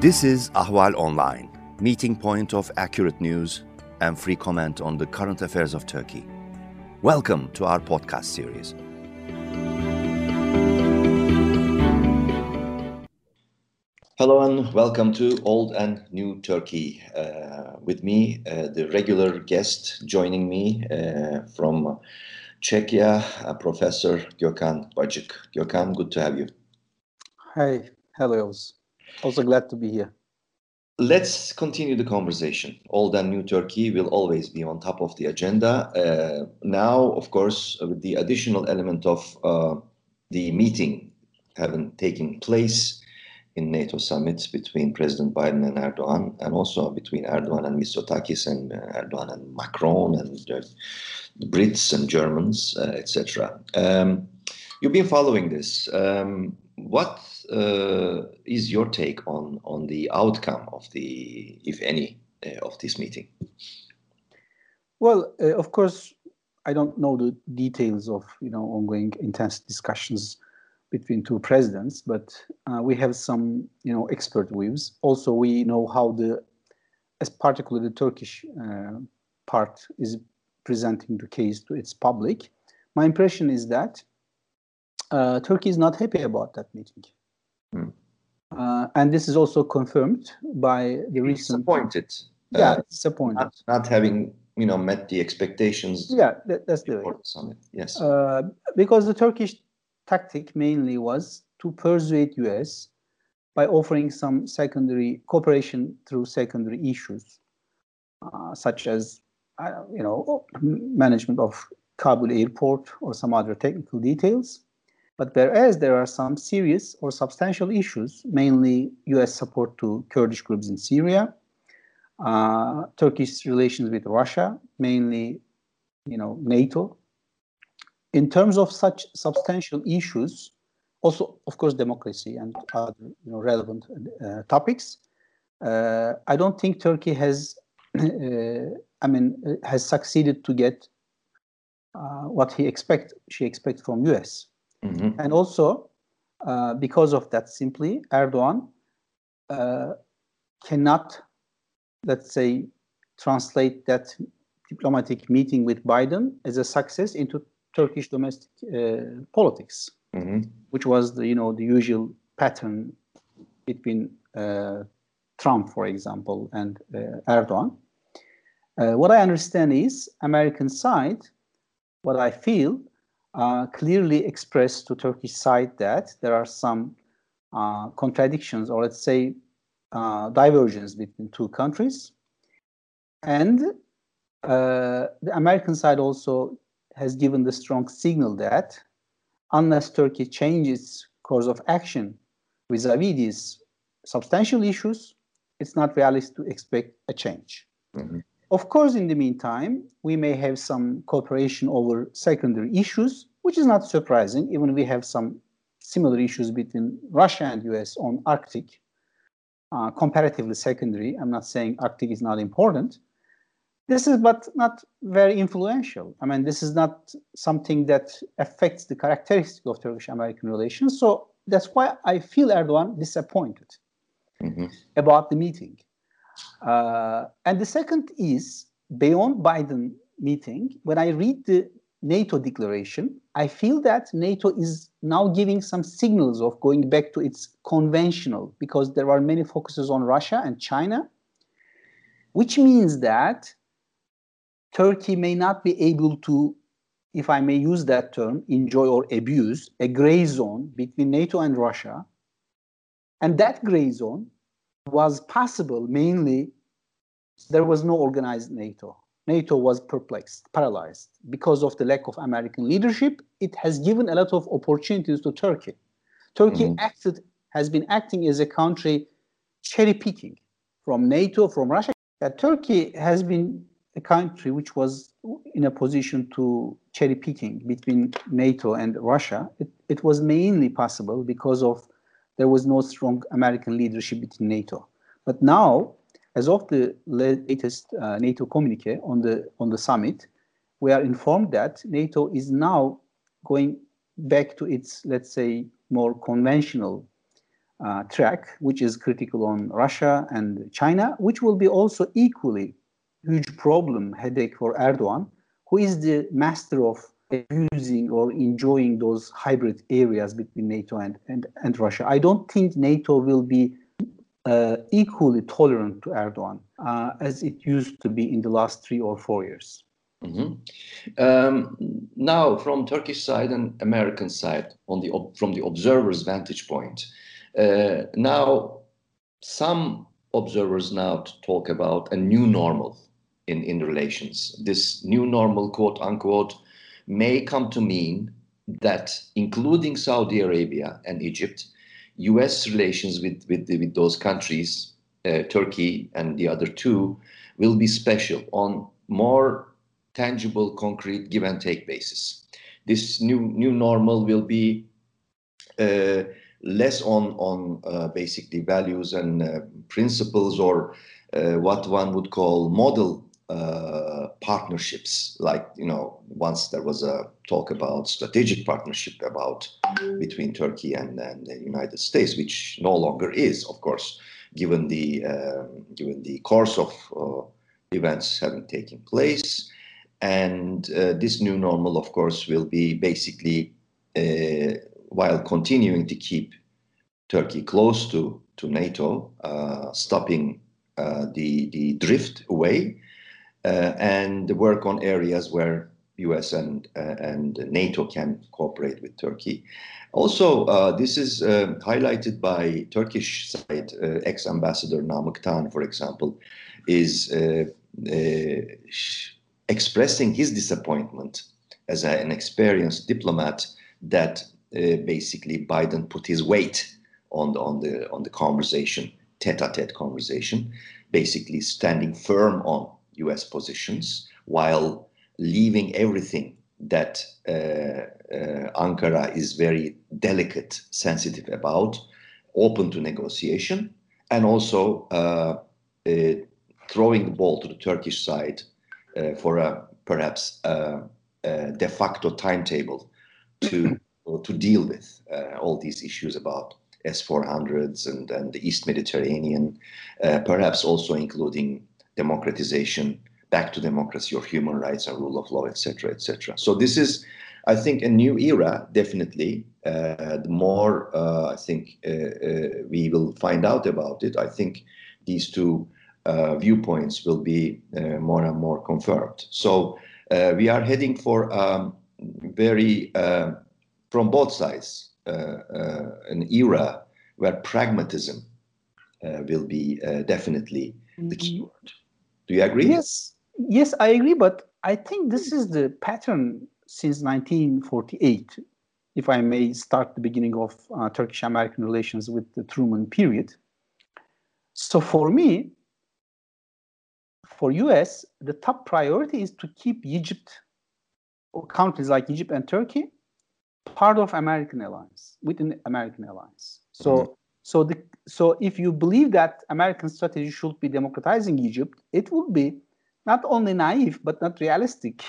This is Ahval Online, meeting point of accurate news and free comment on the current affairs of Turkey. Welcome to our podcast series. Hello and welcome to Old and New Turkey. Uh, with me, uh, the regular guest joining me uh, from Czechia, uh, Professor Gökhan Bacık. Gökhan, good to have you. Hi, hello. Also glad to be here. Let's continue the conversation. Old and New Turkey will always be on top of the agenda. Uh, now, of course, with the additional element of uh, the meeting having taken place in NATO summits between President Biden and Erdogan, and also between Erdogan and Mitsotakis, and uh, Erdogan and Macron, and the Brits and Germans, uh, etc. Um, you've been following this. Um, what uh, is your take on on the outcome of the, if any, uh, of this meeting? Well, uh, of course, I don't know the details of you know ongoing intense discussions between two presidents, but uh, we have some, you know, expert views. Also, we know how the, as particularly the Turkish uh, part is presenting the case to its public. My impression is that uh, Turkey is not happy about that meeting. Hmm. Uh, and this is also confirmed by the recent. Disappointed. Yeah, uh, disappointed. Not, not, having you know met the expectations. Yeah, that, that's the way. summit. Yes. Uh, because the Turkish tactic mainly was to persuade US by offering some secondary cooperation through secondary issues, uh, such as uh, you know management of Kabul airport or some other technical details. But whereas there are some serious or substantial issues, mainly U.S. support to Kurdish groups in Syria, uh, Turkish relations with Russia, mainly you know NATO in terms of such substantial issues, also, of course, democracy and other you know, relevant uh, topics, uh, I don't think Turkey has, uh, I mean, uh, has succeeded to get uh, what he expect, she expects from US. Mm-hmm. And also, uh, because of that, simply, Erdogan cannot, let's say, translate that diplomatic meeting with Biden as a success into Turkish domestic uh, politics, mm-hmm. which was the you know the usual pattern between uh, Trump, for example, and uh, Erdogan. Uh, what I understand is American side, what I feel, uh, clearly expressed to Turkish side that there are some uh, contradictions, or let's say divergence between two countries, and the American side also has given the strong signal that unless Turkey changes course of action vis-a-vis these substantial issues, it's not realistic to expect a change. Mm-hmm. Of course, in the meantime, we may have some cooperation over secondary issues, which is not surprising, even we have some similar issues between Russia and US on Arctic, uh, comparatively secondary. I'm not saying Arctic is not important, this is but not very influential. I mean, this is not something that affects the characteristic of Turkish-American relations. So that's why I feel Erdogan disappointed mm-hmm. about the meeting. Uh, and the second is beyond Biden meeting. When I read the NATO declaration, I feel that NATO is now giving some signals of going back to its conventional because there are many focuses on Russia and China, which means that Turkey may not be able to, if I may use that term, enjoy or abuse a gray zone between NATO and Russia. And that gray zone was possible mainly there was no organized NATO. NATO was perplexed, paralyzed because of the lack of American leadership. It has given a lot of opportunities to Turkey. Turkey mm-hmm. acted has been acting as a country cherry picking from NATO, from Russia. That Turkey has been a country which was in a position to cherry picking between NATO and Russia, it, it was mainly possible because of there was no strong American leadership between NATO. But now, as of the latest uh, NATO communique on the on the summit, we are informed that NATO is now going back to its let's say more conventional uh, track, which is critical on Russia and China, which will be also equally huge problem, headache for Erdogan, who is the master of using or enjoying those hybrid areas between NATO and, and, and Russia. I don't think NATO will be uh, equally tolerant to Erdogan uh, as it used to be in the last three or four years. Mm-hmm. Um, now, from Turkish side and American side, on the from the observer's vantage point, uh, now some observers now talk about a new normal in in relations. This new normal, quote unquote, may come to mean that, including Saudi Arabia and Egypt, U.S. relations with with, with those countries, uh, Turkey and the other two, will be special on more tangible, concrete give and take basis. This new new normal will be uh, less on on uh, basically values and uh, principles or uh, what one would call model uh, partnerships. Like you know, once there was a talk about strategic partnership about between Turkey and, and the United States, which no longer is, of course, given the um, given the course of uh, events having taken place. And uh, this new normal, of course, will be basically uh, while continuing to keep Turkey close to, to NATO, uh, stopping uh, the, the drift away, uh, Uh, and work on areas where US and, uh, and NATO can cooperate with Turkey. Also, uh, this is uh, highlighted by Turkish side, ex-ambassador Namık Tan, for example, is expressing his disappointment as an experienced diplomat that uh, basically Biden put his weight on the, on the on the conversation, tete-a-tete conversation, basically standing firm on U.S. positions while leaving everything that uh, uh, Ankara is very delicate, sensitive about, open to negotiation, and also uh, uh throwing the ball to the Turkish side uh, for a perhaps a, a de facto timetable to to deal with uh, all these issues about S400s and, and the East Mediterranean, uh, perhaps also including democratization, back to democracy or human rights or rule of law, etc., etc. So this is, I think, a new era. Definitely, uh, the more uh, I think uh, uh, we will find out about it, I think these two uh, viewpoints will be uh, more and more confirmed. So uh, we are heading for um, very, from both sides, an era where pragmatism will be definitely the key word. Do you agree? Yes, yes, I agree. But I think this is the pattern since 1948, if I may start the beginning of uh, Turkish-American relations with the Truman period. So for me, for US, the top priority is to keep Egypt, or countries like Egypt and Turkey, part of American alliance, within American alliance. So, mm-hmm. So the so if you believe that American strategy should be democratizing Egypt, it would be not only naive but not realistic,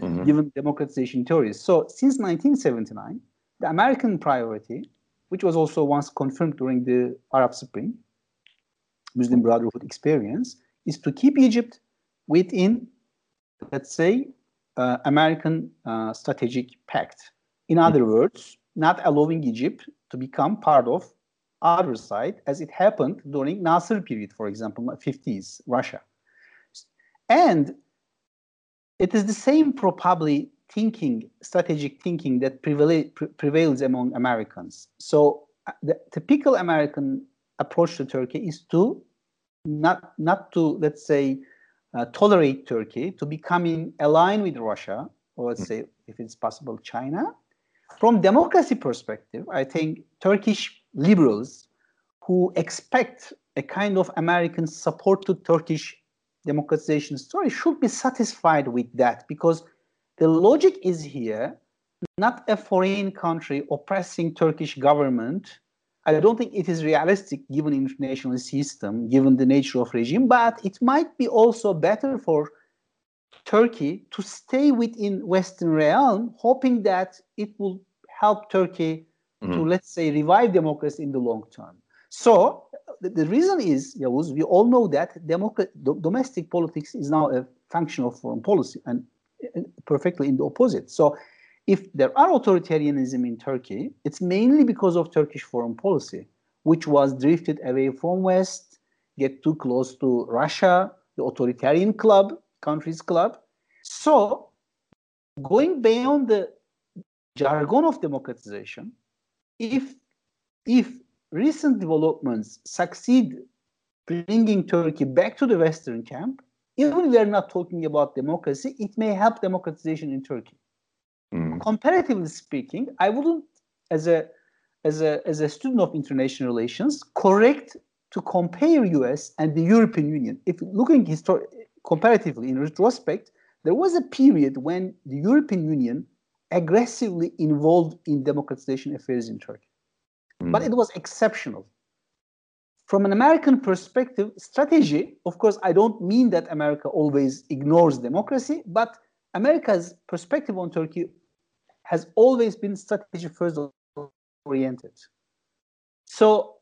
mm-hmm. given democratization theories. So since 1979, the American priority, which was also once confirmed during the Arab Spring, Muslim Brotherhood experience, is to keep Egypt within, let's say, uh, American uh, strategic pact. In other words, not allowing Egypt to become part of other side as it happened during Nasser period, for example, 50s, Russia. And it is the same probably thinking, strategic thinking that prevail, prevails among Americans. So uh, the typical American approach to Turkey is to not not to let's say uh, tolerate Turkey to becoming aligned with Russia or let's mm. say if it's possible China. From democracy perspective, I think Turkish liberals who expect a kind of American support to Turkish democratization story should be satisfied with that because the logic is here. Not a foreign country oppressing Turkish government. I don't think it is realistic given international system, given the nature of regime, but it might be also better for Turkey to stay within Western realm, hoping that it will help Turkey mm-hmm. to, let's say, revive democracy in the long term. So the, the reason is, Yavuz, we all know that democrat, domestic politics is now a function of foreign policy and, and perfectly in the opposite. So if there are authoritarianism in Turkey, it's mainly because of Turkish foreign policy, which was drifted away from West, get too close to Russia, the authoritarian club, countries club. So going beyond the jargon of democratization, if if recent developments succeed bringing Turkey back to the Western camp, even if we are not talking about democracy, it may help democratization in Turkey. Mm. Comparatively speaking, I wouldn't, as a as a as a student of international relations, correct to compare US and the European Union. If looking histor- comparatively in retrospect, there was a period when the European Union aggressively involved in democratization affairs in Turkey. Mm. But it was exceptional. From an American perspective, strategy, of course, I don't mean that America always ignores democracy, but America's perspective on Turkey has always been strategy first oriented. So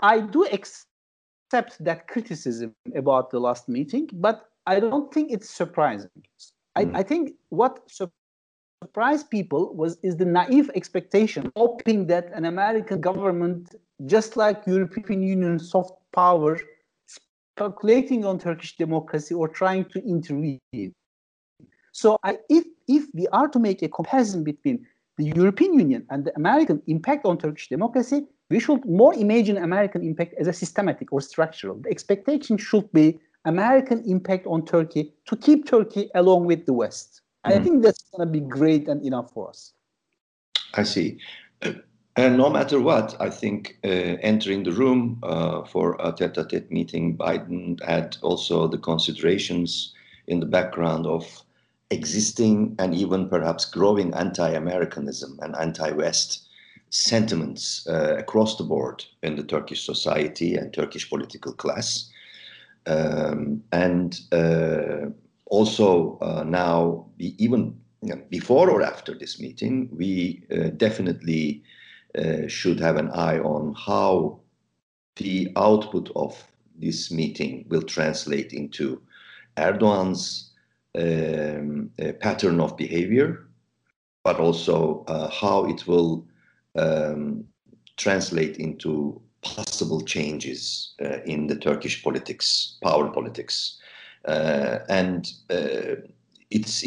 I do accept that criticism about the last meeting, but I don't think it's surprising. Mm. I. I, think what surprised people was is the naive expectation, hoping that an American government, just like European Union soft power, speculating on Turkish democracy or trying to intervene. So I, if if we are to make a comparison between the European Union and the American impact on Turkish democracy, we should more imagine American impact as a systematic or structural. The expectation should be American impact on Turkey to keep Turkey along with the West. I hmm. think that's going to be great and enough for us. I see. And no matter what, I think uh, entering the room uh, for a tete-a-tete meeting, Biden had also the considerations in the background of existing and even perhaps growing anti-Americanism and anti-West sentiments uh, across the board in the Turkish society and Turkish political class. Um, and uh, also uh, now, even you know, before or after this meeting, we uh, definitely uh, should have an eye on how the output of this meeting will translate into Erdogan's um, pattern of behavior, but also uh, how it will um, translate into possible changes uh, in the Turkish politics, power politics. Uh, and uh, it's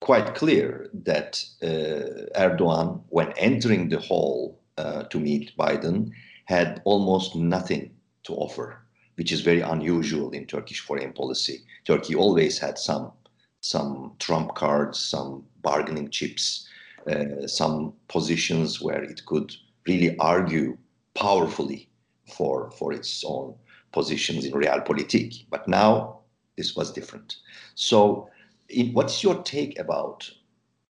quite clear that uh, Erdogan, when entering the hall uh, to meet Biden, had almost nothing to offer, which is very unusual in Turkish foreign policy. Turkey always had some some trump cards, some bargaining chips, uh, some positions where it could really argue powerfully for, for its own positions in realpolitik. But now this was different. So, in, what's your take about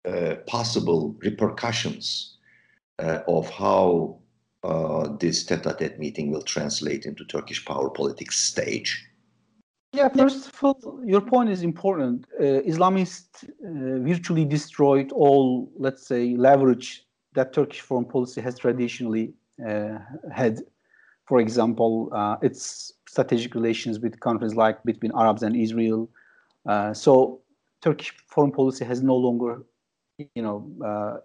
uh, possible repercussions uh, of how uh, this tete-a-tete meeting will translate into Turkish power politics stage? Yeah, first of all, your point is important. Uh, Islamists uh, virtually destroyed all, let's say, leverage that Turkish foreign policy has traditionally uh, had. For example, uh, its strategic relations with countries like between Arabs and Israel. Uh, so Turkish foreign policy has no longer, you know, uh,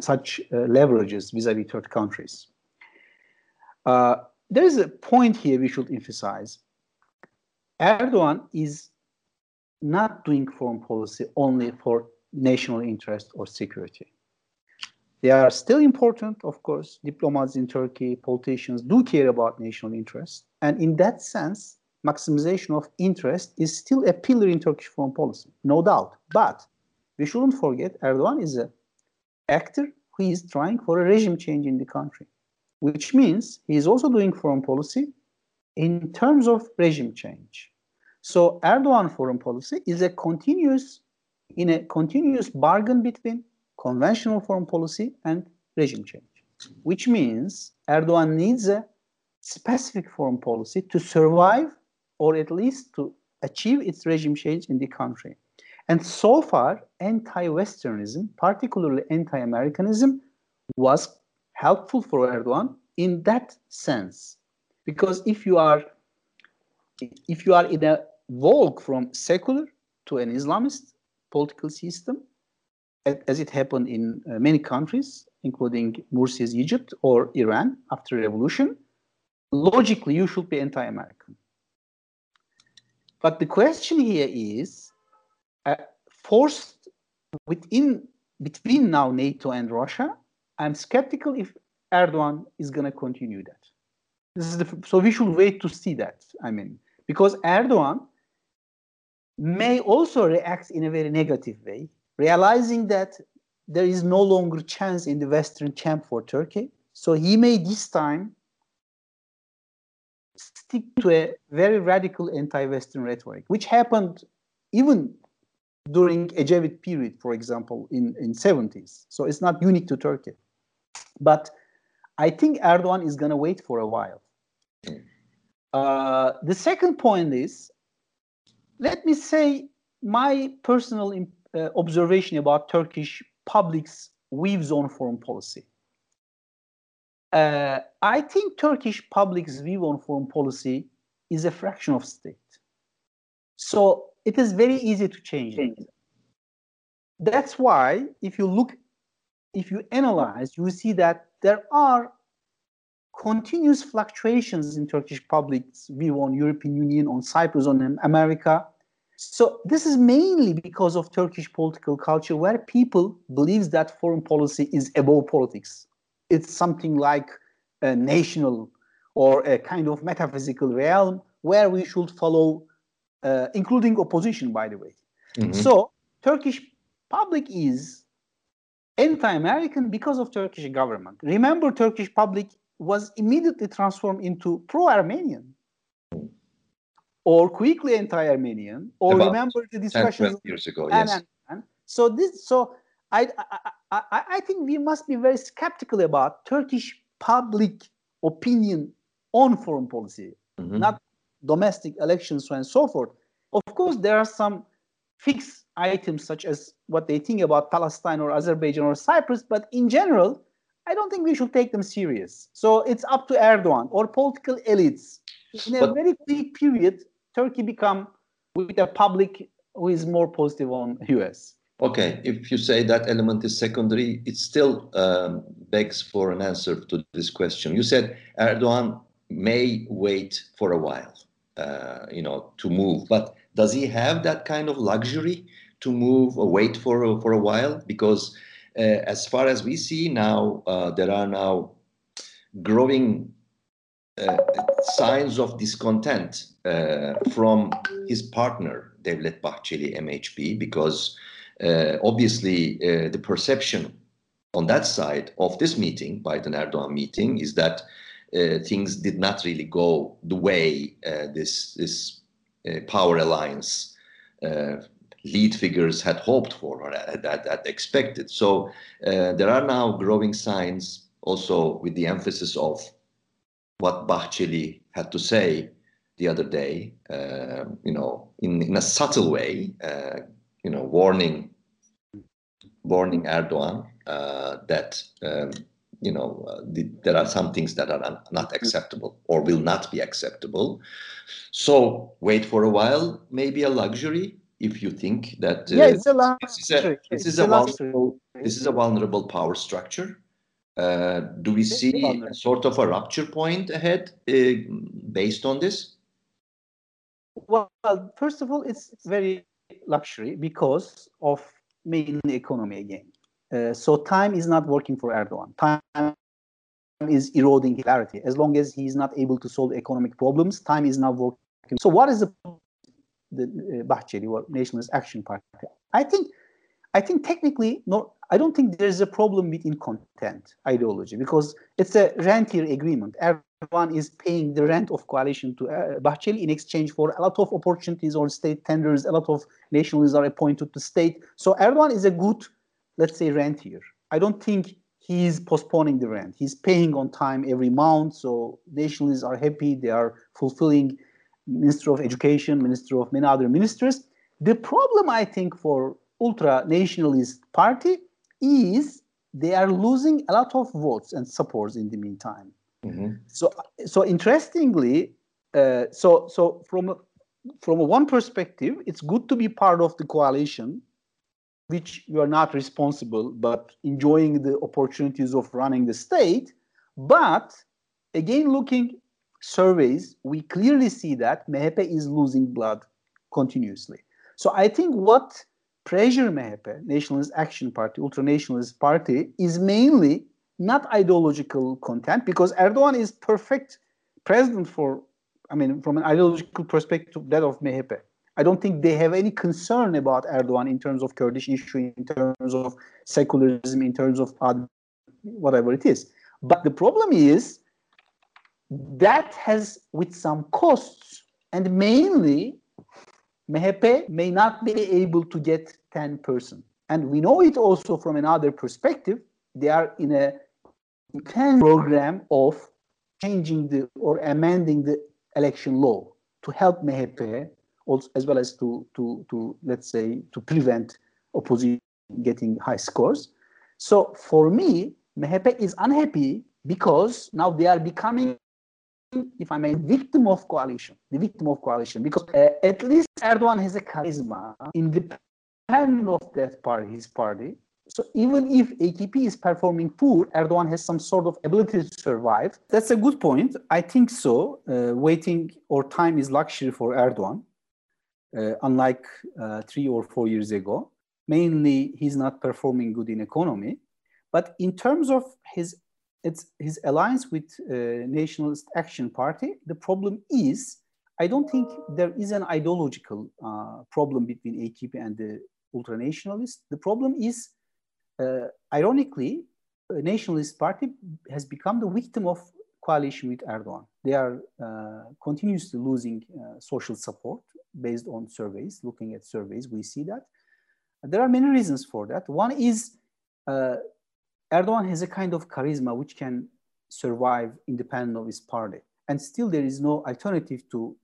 such leverages vis-a-vis third countries. there is a point here we should emphasize Erdogan is not doing foreign policy only for national interest or security. They are still important, of course. Diplomats in Turkey, politicians do care about national interest. And in that sense, maximization of interest is still a pillar in Turkish foreign policy, no doubt. But we shouldn't forget Erdogan is an actor who is trying for a regime change in the country, which means he is also doing foreign policy in terms of regime change. So Erdogan foreign policy is a continuous, in a continuous bargain between conventional foreign policy and regime change, which means Erdogan needs a specific foreign policy to survive or at least to achieve its regime change in the country. And so far, anti-Westernism, particularly anti-Americanism, was helpful for Erdogan in that sense. Because if you are if you are in a walk from secular to an Islamist political system, as it happened in uh, many countries, including Mursi's Egypt or Iran after the revolution, logically you should be anti-American. But the question here is, uh, forced within between now NATO and Russia, I'm skeptical if Erdogan is going to continue that. This is the, so we should wait to see that. I mean, because Erdogan may also react in a very negative way, realizing that there is no longer chance in the Western camp for Turkey. So he may this time stick to a very radical anti-Western rhetoric, which happened even during Ecevit period, for example, in, in 70s. So it's not unique to Turkey. But I think Erdogan is going to wait for a while. Uh, the second point is, let me say my personal uh, observation about Turkish public's views on foreign policy. Uh, I think Turkish public's view on foreign policy is a fraction of state. So it is very easy to change it. That's why if you look, if you analyze, you see that there are continuous fluctuations in Turkish public's view on European Union, on Cyprus, on America. So this is mainly because of Turkish political culture where people believes that foreign policy is above politics. It's something like a national or a kind of metaphysical realm where we should follow, uh, including opposition, by the way. Mm-hmm. So Turkish public is anti-American because of Turkish government. Remember, Turkish public was immediately transformed into pro-Armenian or quickly anti-Armenian, or About remember the discussions 10, years ago. Yes. And, and, so this, so I, I, I, I think we must be very skeptical about Turkish public opinion on foreign policy, mm-hmm. not domestic elections and so forth. Of course, there are some fixed items such as what they think about Palestine or Azerbaijan or Cyprus, but in general, I don't think we should take them serious. So it's up to Erdogan or political elites. In a but, very quick period, Turkey become with a public who is more positive on US. Okay, if you say that element is secondary, it still um, begs for an answer to this question. You said Erdogan may wait for a while, uh, you know, to move, but does he have that kind of luxury to move or wait for for a while? Because uh, as far as we see now, uh, there are now growing signs of discontent uh, from his partner Devlet Bahçeli MHP because uh, obviously uh, the perception on that side of this meeting, Biden Erdogan meeting, is that uh, things did not really go the way uh, this this power alliance lead figures had hoped for or had, expected. So there are now growing signs also with the emphasis of what Bahçeli had to say the other day, uh, you know, in, in a subtle way, uh, you know, warning, warning Erdogan uh, that, um, you know, uh, the, there are some things that are not acceptable or will not be acceptable. So wait for a while, maybe a luxury if you think that uh, yeah, it's a luxury. This is a, this is a, a vulnerable, this is a vulnerable power structure uh, do we see sort of a rupture point ahead uh, based on this? Well, first of all, it's very luxury because of mainly economy again. Uh, so time is not working for Erdogan. Time is eroding clarity. As long as he's not able to solve economic problems, time is not working. So what is the the uh, Bahçeli or Nationalist Action Party? I think I think technically, no, I don't think there's a problem with content ideology because it's a rentier agreement. Everyone is paying the rent of coalition to uh, Bahçeli in exchange for a lot of opportunities or state tenders. A lot of nationalists are appointed to state. So Erdogan is a good, let's say, rentier. I don't think he's postponing the rent. He's paying on time every month. So nationalists are happy. They are fulfilling Minister of Education, Minister of many other ministers. The problem, I think, for ultra nationalist party is they are losing a lot of votes and supports in the meantime. Mm-hmm. So, so interestingly, uh, so so from from one perspective, it's good to be part of the coalition, which you are not responsible, but enjoying the opportunities of running the state. But again, looking surveys, we clearly see that MHP is losing blood continuously. So I think what pressure MHP, Nationalist Action Party, ultra-nationalist party, is mainly not ideological content because Erdogan is perfect president for, I mean, from an ideological perspective, that of MHP. I don't think they have any concern about Erdogan in terms of Kurdish issue, in terms of secularism, in terms of whatever it is. But the problem is that has with some costs, and mainly MHP may not be able to get 10%. And we know it also from another perspective. They are in a program of changing the or amending the election law to help MHP also, as well as to, to, to, let's say, to prevent opposition getting high scores. So for me, MHP is unhappy because now they are becoming if I may, victim of coalition, the victim of coalition, because uh, at least Erdogan has a charisma independent of that party, his party. So even if AKP is performing poor, Erdogan has some sort of ability to survive. That's a good point. I think so. Uh, waiting or time is luxury for Erdogan, uh, unlike uh, three or four years ago. Mainly, he's not performing good in economy. But in terms of his it's his alliance with uh, Nationalist Action Party. The problem is, I don't think there is an ideological uh, problem between AKP and the ultranationalists. The problem is, uh, ironically, a nationalist party has become the victim of coalition with Erdogan. They are uh, continuously losing uh, social support based on surveys. Looking at surveys, we see that. There are many reasons for that. One is uh, Erdogan has a kind of charisma which can survive independent of his party. And still there is no alternative to,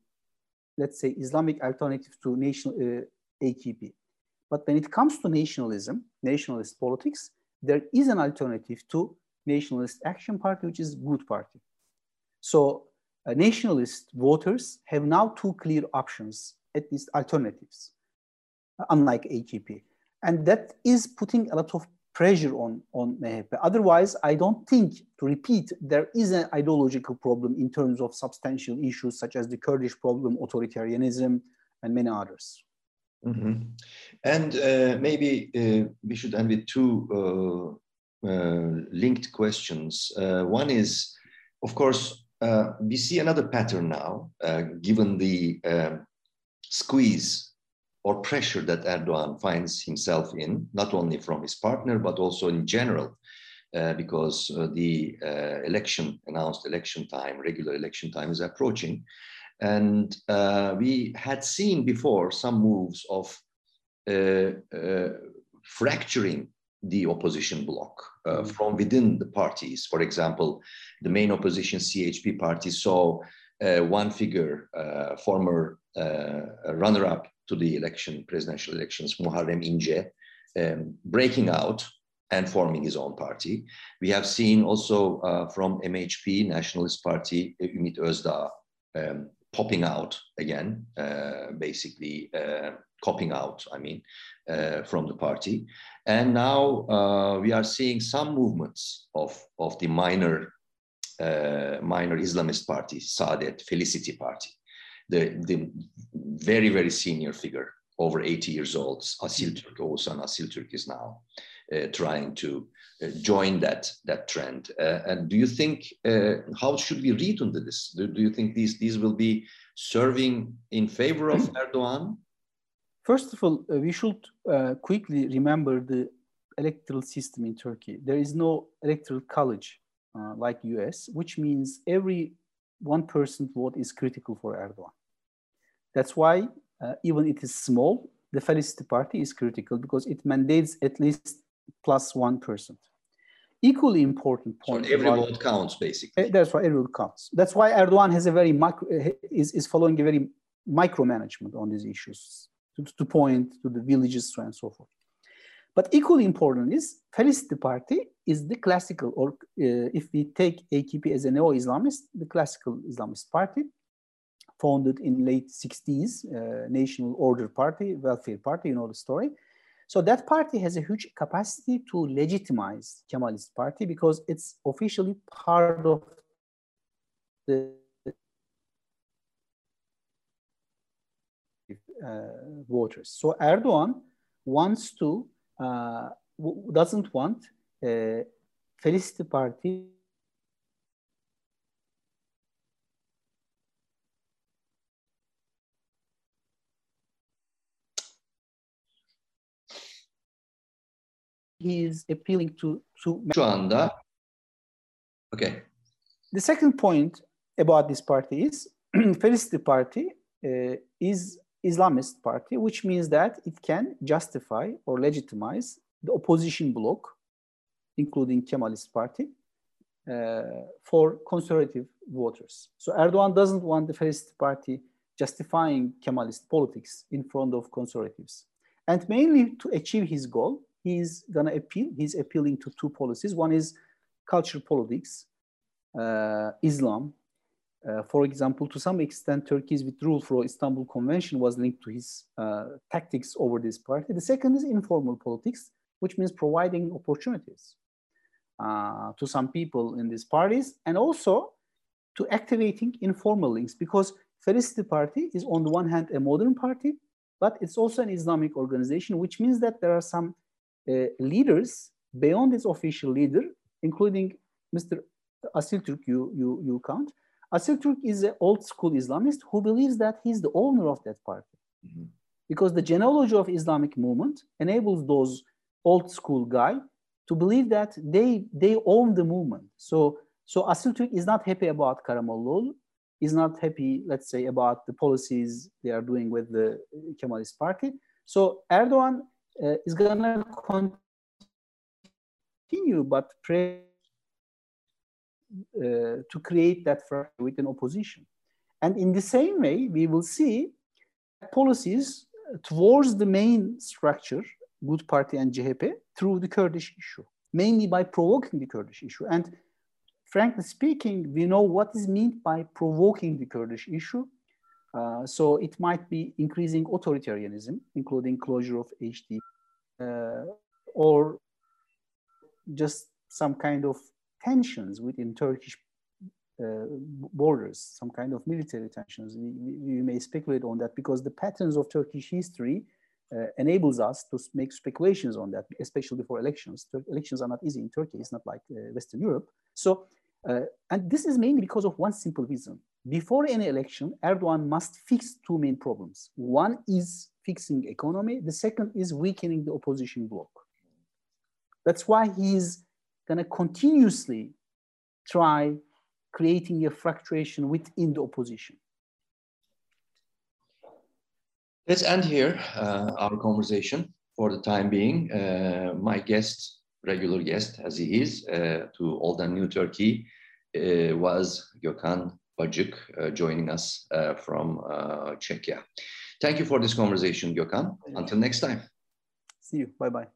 let's say, Islamic alternative to national uh, AKP. But when it comes to nationalism, nationalist politics, there is an alternative to Nationalist Action Party, which is good party. So uh, nationalist voters have now two clear options, at least alternatives, unlike AKP. And that is putting a lot of pressure on, on MHP. Otherwise, I don't think, to repeat, there is an ideological problem in terms of substantial issues such as the Kurdish problem, authoritarianism, and many others. Mm -hmm. And uh, maybe uh, we should end with two uh, uh linked questions. Uh, one is, of course, uh, we see another pattern now, given the squeeze or pressure that Erdogan finds himself in, not only from his partner, but also in general, uh, because uh, the uh, election, announced election time, regular election time is approaching. And uh, we had seen before some moves of uh, uh, fracturing the opposition bloc mm-hmm. from within the parties. For example, the main opposition CHP party saw one figure, former runner-up to the election, presidential elections, Muharrem İnce, um, breaking out and forming his own party. We have seen also uh, from MHP, Nationalist Party, Ümit Özdağ, um, popping out again, uh, basically uh, copping out, I mean, uh, from the party. And now uh, we are seeing some movements of, of the minor, uh, minor Islamist party, Saadet, Felicity Party, the, the very, very senior figure, over 80 years old, Asil mm. Turk, Oğuzhan Asil Turk is now uh, trying to uh, join that, that trend. Uh, and do you think, uh, how should we read into this? Do, do you think these, these will be serving in favor of Erdogan? First of all, uh, we should uh, quickly remember the electoral system in Turkey. There is no electoral college like US, which means every one person vote is critical for Erdogan. That's why uh, even it is small, the Felicity Party is critical because it mandates at least plus one percent. Equally important point. So every vote counts, basically. Eh, that's why every vote counts. That's why Erdogan has a very micro, eh, is, is following a very micromanagement on these issues to, to point to the villages and so forth. But equally important is Felicity Party is the classical, or uh, if we take AKP as a neo-Islamist, the classical Islamist party, founded in late 60s, uh, National Order Party, Welfare Party, you know the story. So that party has a huge capacity to legitimize Kemalist party because it's officially part of the uh, voters. So Erdogan wants to uh, doesn't want uh, Felicity Party. He is appealing to to şu anda okay. The second point about this party is Felicity Party uh, is Islamist party, which means that it can justify or legitimize the opposition bloc, including Kemalist party, uh, for conservative voters. So Erdogan doesn't want the Felicity party justifying Kemalist politics in front of conservatives. And mainly to achieve his goal, he's gonna appeal, he's appealing to two policies. One is culture politics, uh, Islam, uh, for example, to some extent, Turkey's withdrawal from Istanbul Convention was linked to his uh, tactics over this party. The second is informal politics, which means providing opportunities uh, to some people in these parties and also to activating informal links because Felicity Party is on the one hand a modern party, but it's also an Islamic organization, which means that there are some uh, leaders beyond its official leader, including Mr. Asil Turk, you, you, you count, Asil Turk is an old school Islamist who believes that he's the owner of that party. Mm-hmm. Because the genealogy of Islamic movement enables those old school guy to believe that they they own the movement. So so Asil Turk is not happy about Karamollaoğlu, is not happy, let's say, about the policies they are doing with the Kemalist party. So Erdogan uh, is gonna continue, but pray to create that fracture within opposition. And in the same way, we will see policies towards the main structure, Good Party and CHP, through the Kurdish issue, mainly by provoking the Kurdish issue. And frankly speaking, we know what is meant by provoking the Kurdish issue. Uh, so it might be increasing authoritarianism, including closure of HD, uh, or just some kind of tensions within Turkish uh, borders, some kind of military tensions. We, we, we, may speculate on that because the patterns of Turkish history uh, enables us to make speculations on that, especially for elections. Tur elections are not easy in Turkey. It's not like uh, Western Europe. So, uh, and this is mainly because of one simple reason. Before any election, Erdogan must fix two main problems. One is fixing economy. The second is weakening the opposition bloc. That's why he's going to continuously try creating a fluctuation within the opposition. Let's end here uh, our conversation for the time being. Uh, my guest, regular guest as he is, uh, to Old and New Turkey uh, was Gökhan Bacık, uh, joining us uh, from Czechia. Thank you for this conversation, Gökhan. Until next time. See you. Bye bye.